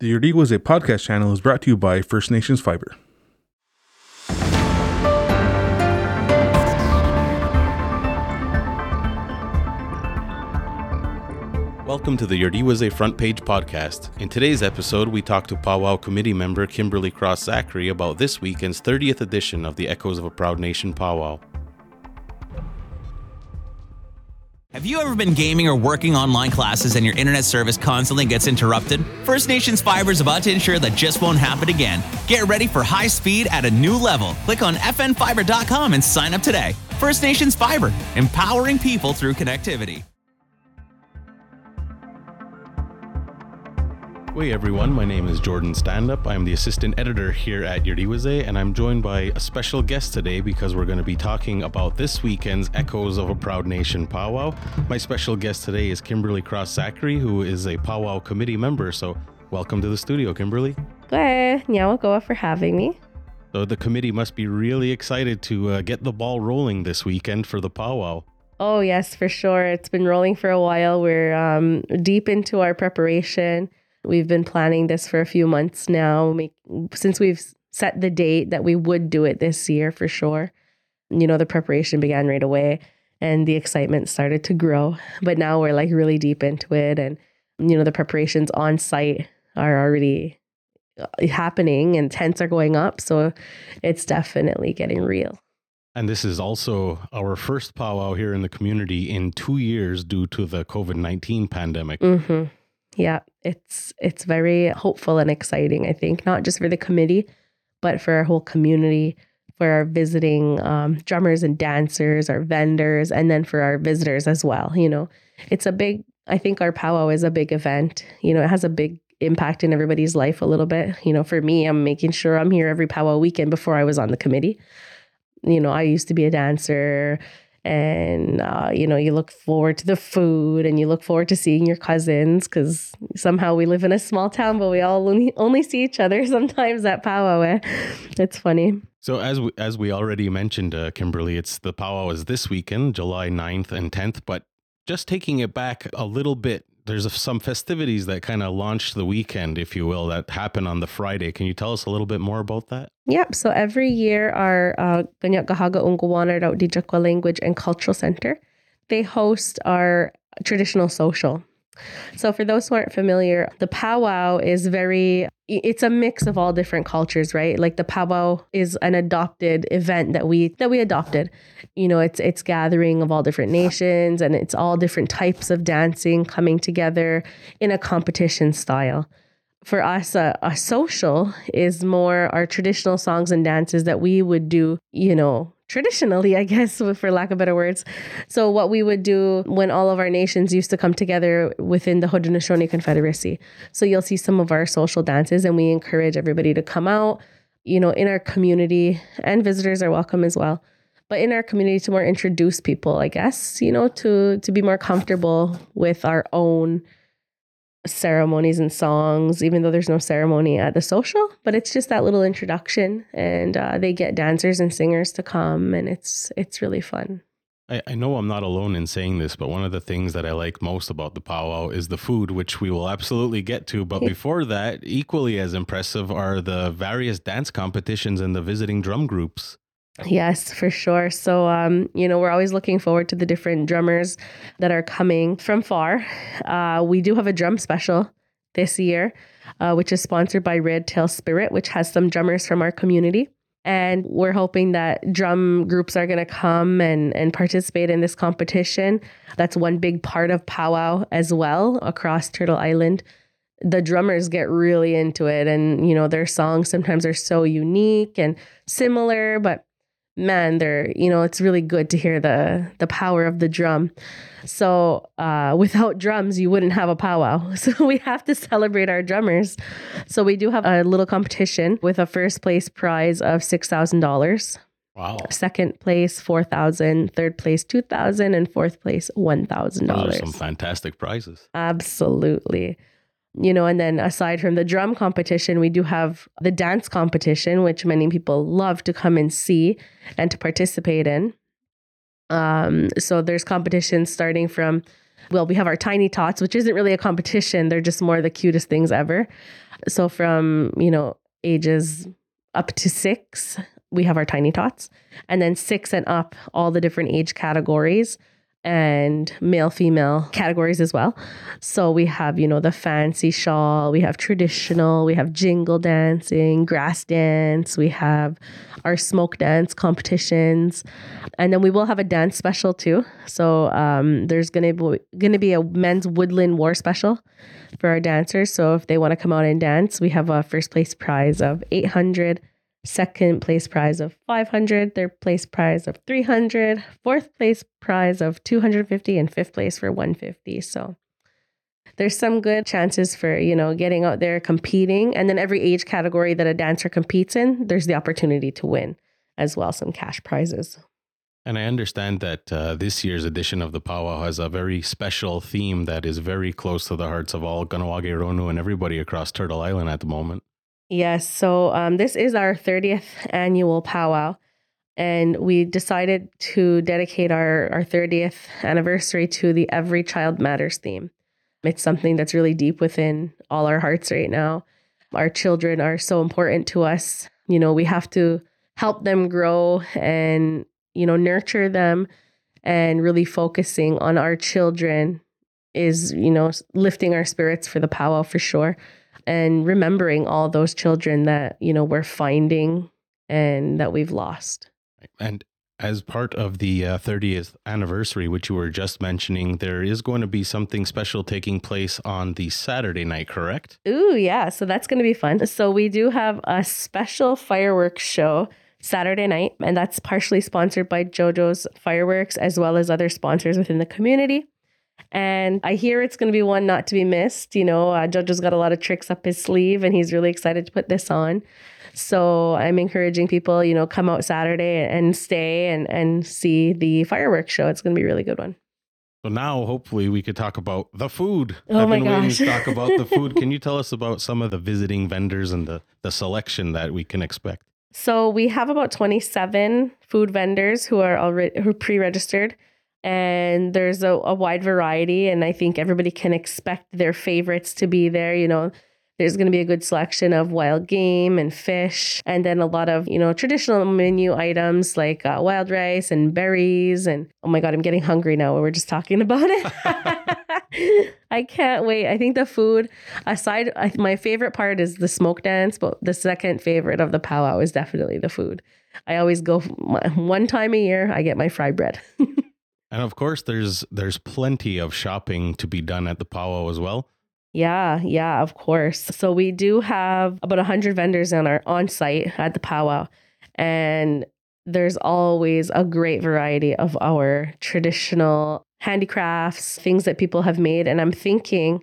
The Iorì:wase podcast channel is brought to you by First Nations Fiber. Welcome to the Iorì:wase Front Page podcast. In today's episode, we talk to Powwow committee member Kimberly Cross Zachary about this weekend's 30th edition of the Echoes of a Proud Nation Powwow. Have you ever been gaming or working online classes and your internet service constantly gets interrupted? First Nations Fiber is about to ensure that just won't happen again. Get ready for high speed at a new level. Click on fnfiber.com and sign up today. First Nations Fiber, empowering people through connectivity. Hey everyone, my name is Jordan Standup. I'm the assistant editor here at Iorì:wase, and I'm joined by a special guest today because we're going to be talking about this weekend's Echoes of a Proud Nation powwow. My special guest today is Kimberly Cross Zachary, who is a powwow committee member. So, welcome to the studio, Kimberly. Nyawagoa for having me. So, the committee must be really excited to uh, get the ball rolling this weekend for the powwow. Oh, yes, for sure. It's been rolling for a while. We're um, deep into our preparation We've been planning this for a few months now, make, since we've set the date that we would do it this year for sure. You know, the preparation began right away and the excitement started to grow. But now we're like really deep into it. And, you know, the preparations on site are already uh, happening and tents are going up. So it's definitely getting real. And this is also our first powwow here in the community in two years due to the COVID 19 pandemic. Mm-hmm. Yeah, it's it's very hopeful and exciting. I think not just for the committee, but for our whole community, for our visiting um, drummers and dancers, our vendors, and then for our visitors as well. You know, it's a big. I think our powwow is a big event. You know, it has a big impact in everybody's life a little bit. You know, for me, I'm making sure I'm here every powwow weekend before I was on the committee. You know, I used to be a dancer and uh, you know you look forward to the food and you look forward to seeing your cousins because somehow we live in a small town but we all only, only see each other sometimes at powwow. It's funny. So as we, as we already mentioned uh, kimberly it's the powwow is this weekend july 9th and 10th but just taking it back a little bit there's some festivities that kind of launched the weekend, if you will, that happen on the Friday. Can you tell us a little bit more about that? Yep. So every year, our uh, Ganyak Gahaga Ungwana Language and Cultural Center, they host our traditional social. So, for those who aren't familiar, the powwow is very, it's a mix of all different cultures, right? Like the powwow is an adopted event that we that we adopted. You know, it's it's gathering of all different nations and it's all different types of dancing coming together in a competition style. For us, a, a social is more our traditional songs and dances that we would do, you know, traditionally, I guess, for lack of better words. So, what we would do when all of our nations used to come together within the Haudenosaunee Confederacy. So, you'll see some of our social dances, and we encourage everybody to come out, you know, in our community, and visitors are welcome as well. But in our community, to more introduce people, I guess, you know, to to be more comfortable with our own ceremonies and songs, even though there's no ceremony at the social, but it's just that little introduction, and uh, they get dancers and singers to come, and it's it's really fun. I, I know I'm not alone in saying this, but one of the things that I like most about the powwow is the food, which we will absolutely get to. But before that, equally as impressive are the various dance competitions and the visiting drum groups. Yes, for sure. So, um, you know, we're always looking forward to the different drummers that are coming from far. Uh, we do have a drum special this year, uh, which is sponsored by Red Tail Spirit, which has some drummers from our community. And we're hoping that drum groups are going to come and, and participate in this competition. That's one big part of powwow as well across Turtle Island. The drummers get really into it, and you know, their songs sometimes are so unique and similar, but man, they're you know it's really good to hear the the power of the drum. So uh, without drums, you wouldn't have a powwow. So we have to celebrate our drummers. So we do have a little competition with a first place prize of six thousand dollars. Wow. Second place, four thousand. Third place, 2,000, and fourth place, one thousand dollars. Some fantastic prizes. Absolutely you know, and then aside from the drum competition, we do have the dance competition, which many people love to come and see and to participate in. Um, so there's competitions starting from, well, we have our tiny tots, which isn't really a competition; they're just more the cutest things ever. So from, you know, ages up to six, we have our tiny tots. And then six and up, all the different age categories and male female categories as well. So we have, you know, the fancy shawl, we have traditional, we have jingle dancing, grass dance, we have our smoke dance competitions. And then we will have a dance special too. So um, there's going to be going to be a men's woodland war special for our dancers. So if they want to come out and dance, we have a first place prize of 800 second place prize of 500 third place prize of 300 fourth place prize of 250 and fifth place for 150 so there's some good chances for you know getting out there competing. And then every age category that a dancer competes in there's the opportunity to win as well some cash prizes. And I understand that uh, this year's edition of the Powwow has a very special theme that is very close to the hearts of all Kahnawake Ronu and everybody across Turtle Island at the moment. Yes. So um, this is our 30th annual powwow. And we decided to dedicate our, our 30th anniversary to the Every Child Matters theme. It's something that's really deep within all our hearts right now. Our children are so important to us. You know, we have to help them grow and, you know, nurture them and really focusing on our children is, you know, lifting our spirits for the powwow for sure and remembering all those children that, you know, we're finding and that we've lost. And as part of the uh, 30th anniversary, which you were just mentioning, there is going to be something special taking place on the Saturday night, correct? Ooh, yeah. So that's going to be fun. So we do have a special fireworks show Saturday night, and that's partially sponsored by JoJo's Fireworks as well as other sponsors within the community. And I hear it's going to be one not to be missed. You know, uh, Jojo's got a lot of tricks up his sleeve and he's really excited to put this on. So I'm encouraging people, you know, come out Saturday and stay and, and see the fireworks show. It's going to be a really good one. So now, hopefully, we could talk about the food. Oh I've my been gosh! to talk about the food. Can you tell us about some of the visiting vendors and the the selection that we can expect? So we have about 27 food vendors who are already who pre-registered and there's a, a wide variety and i think everybody can expect their favorites to be there you know. There's going to be a good selection of wild game and fish and then a lot of you know traditional menu items like uh, wild rice and berries and oh my god i'm getting hungry now we are just talking about it. I can't wait. I think the food aside I, my favorite part is the smoke dance but the second favorite of the powwow is definitely the food. I always go one time a year i get my fry bread And of course, there's there's plenty of shopping to be done at the powwow as well. Yeah, yeah, of course. So we do have about 100 vendors on our on site at the powwow and there's always a great variety of our traditional handicrafts, things that people have made and I'm thinking,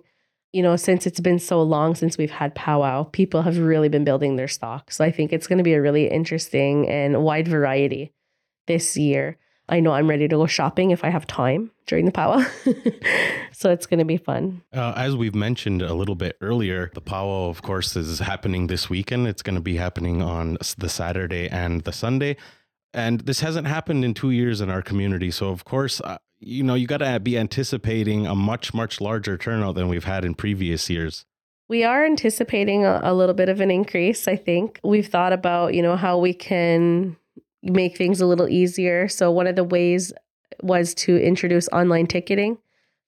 you know, since it's been so long since we've had powwow, people have really been building their stock. So I think it's going to be a really interesting and wide variety this year. I know I'm ready to go shopping if I have time during the powwow. so it's going to be fun. Uh, as we've mentioned a little bit earlier, the powwow, of course, is happening this weekend. It's going to be happening on the Saturday and the Sunday. And this hasn't happened in two years in our community. So, of course, uh, you know, you got to be anticipating a much, much larger turnout than we've had in previous years. We are anticipating a, a little bit of an increase, I think. We've thought about, you know, how we can make things a little easier. So, one of the ways was to introduce online ticketing.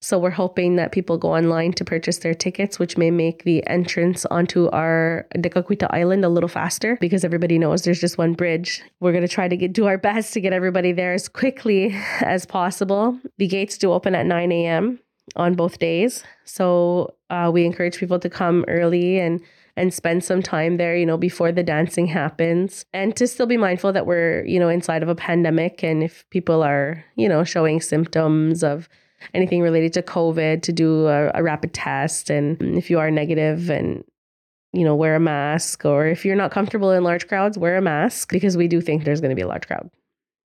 So, we're hoping that people go online to purchase their tickets, which may make the entrance onto our Tekakwitha Island a little faster because everybody knows there's just one bridge. We're going to try to get, do our best to get everybody there as quickly as possible. The gates do open at 9 a.m. on both days. So, uh, we encourage people to come early and and spend some time there, you know, before the dancing happens. And to still be mindful that we're, you know, inside of a pandemic. And if people are, you know, showing symptoms of anything related to COVID, to do a, a rapid test. And if you are negative and you know, wear a mask, or if you're not comfortable in large crowds, wear a mask because we do think there's going to be a large crowd.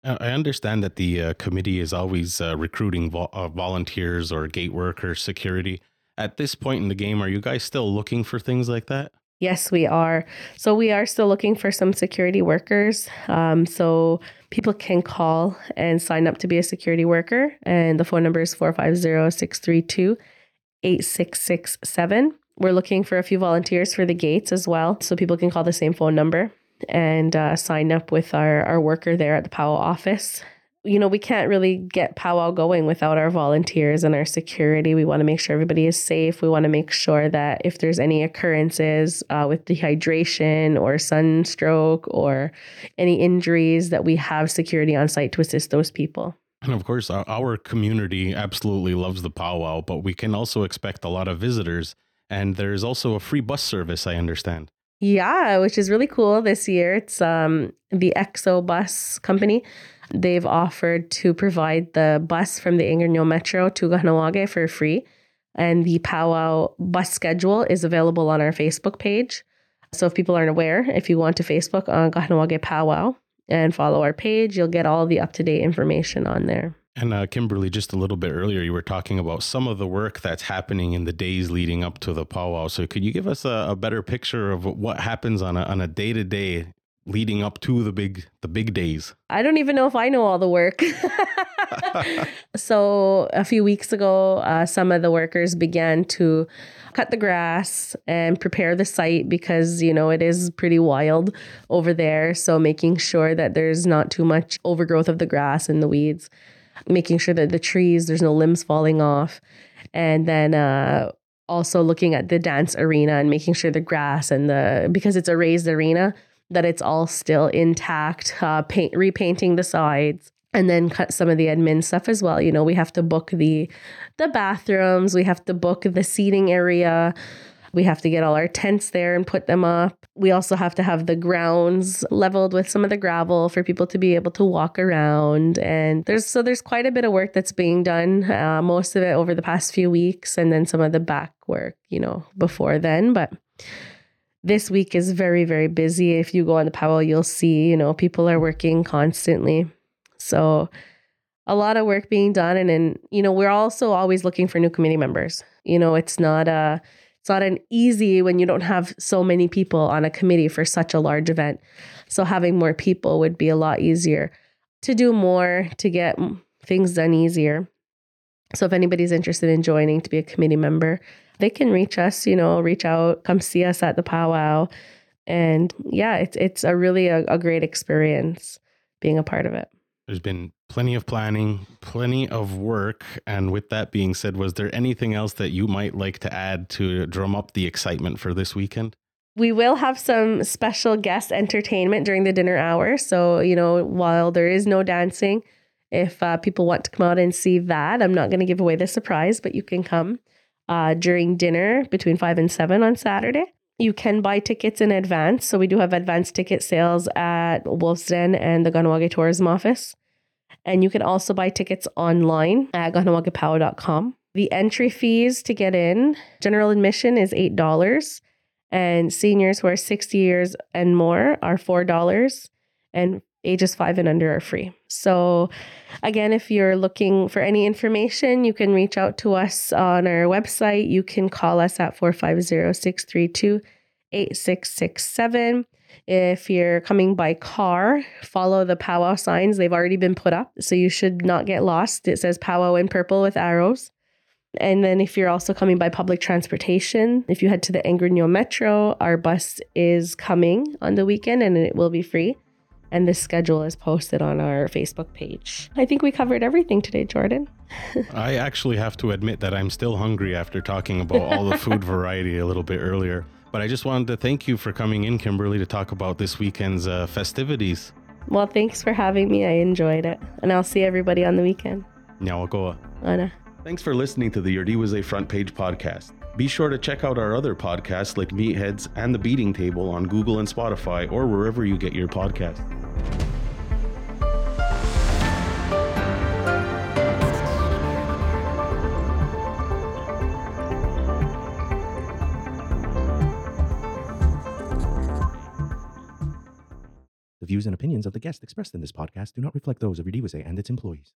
I understand that the uh, committee is always uh, recruiting vo- uh, volunteers or gate workers, security. At this point in the game, are you guys still looking for things like that? Yes, we are. So we are still looking for some security workers. Um, so people can call and sign up to be a security worker. And the phone number is 450 632 8667. we're looking for a few volunteers for the gates as well, so people can call the same phone number and uh, sign up with our, our worker there at the powwow office. You know, we can't really get powwow going without our volunteers and our security. We want to make sure everybody is safe. We want to make sure that if there's any occurrences uh, with dehydration or sunstroke or any injuries, that we have security on site to assist those people. And of course, our, community absolutely loves the powwow, but we can also expect a lot of visitors. And there's also a free bus service, I understand. Yeah, which is really cool this year. It's um, the EXO bus company. They've offered to provide the bus from the Angrignon Metro to Kahnawake for free. And the powwow bus schedule is available on our Facebook page. So if people aren't aware, if you want to Facebook on Kahnawake Powwow and follow our page, you'll get all the up to date information on there. And uh, Kimberly, just a little bit earlier, you were talking about some of the work that's happening in the days leading up to the powwow. So, could you give us a, a better picture of what happens on a on a day to day leading up to the big the big days? I don't even know if I know all the work. so a few weeks ago, uh, some of the workers began to cut the grass and prepare the site because you know it is pretty wild over there. So making sure that there's not too much overgrowth of the grass and the weeds making sure that the trees, there's no limbs falling off. And then uh, also looking at the dance arena and making sure the grass and the, because it's a raised arena, that it's all still intact, uh, paint, repainting the sides and then cut some of the admin stuff as well. You know, we have to book the the bathrooms, we have to book the seating area, we have to get all our tents there and put them up. We also have to have the grounds leveled with some of the gravel for people to be able to walk around. And there's so there's quite a bit of work that's being done, uh, most of it over the past few weeks, and then some of the back work, you know, before then. But this week is very, very busy. If you go on the powwow, you'll see, you know, people are working constantly. So a lot of work being done. And then, you know, we're also always looking for new committee members. You know, it's not a it's not an easy when you don't have so many people on a committee for such a large event. So having more people would be a lot easier to do more, to get things done easier. So if anybody's interested in joining to be a committee member, they can reach us, you know, reach out, come see us at the powwow. And yeah, it's it's a really a, a great experience being a part of it. There's been plenty of planning, plenty of work. And with that being said, was there anything else that you might like to add to drum up the excitement for this weekend? We will have some special guest entertainment during the dinner hour. So, you know, while there is no dancing, if uh, people want to come out and see that, I'm not going to give away the surprise, but you can come uh, during dinner between 5 and 7 on Saturday. You can buy tickets in advance. So we do have advance ticket sales at Wolf's Den and the Kahnawake Tourism Office. And you can also buy tickets online at kahnawakepowwow.com. The entry fees to get in, general admission is $8. And seniors who are 60 years and more are $4. And ages five and under are free. So, again, if you're looking for any information, you can reach out to us on our website. You can call us at 450 632 8667. If you're coming by car, follow the powwow signs. They've already been put up, so you should not get lost. It says powwow in purple with arrows. And then if you're also coming by public transportation, if you head to the Angrignon Metro, our bus is coming on the weekend and it will be free and the schedule is posted on our Facebook page. I think we covered everything today, Jordan. I actually have to admit that I'm still hungry after talking about all the food variety a little bit earlier. But I just wanted to thank you for coming in, Kimberly, to talk about this weekend's uh, festivities. Well, thanks for having me. I enjoyed it. And I'll see everybody on the weekend. Nyawakoa. Ana. Thanks for listening to the Iorì:wase Front Page podcast. Be sure to check out our other podcasts like Meatheads and The Beating Table on Google and Spotify or wherever you get your podcasts. The views and opinions of the guests expressed in this podcast do not reflect those of Iorì:wase and its employees.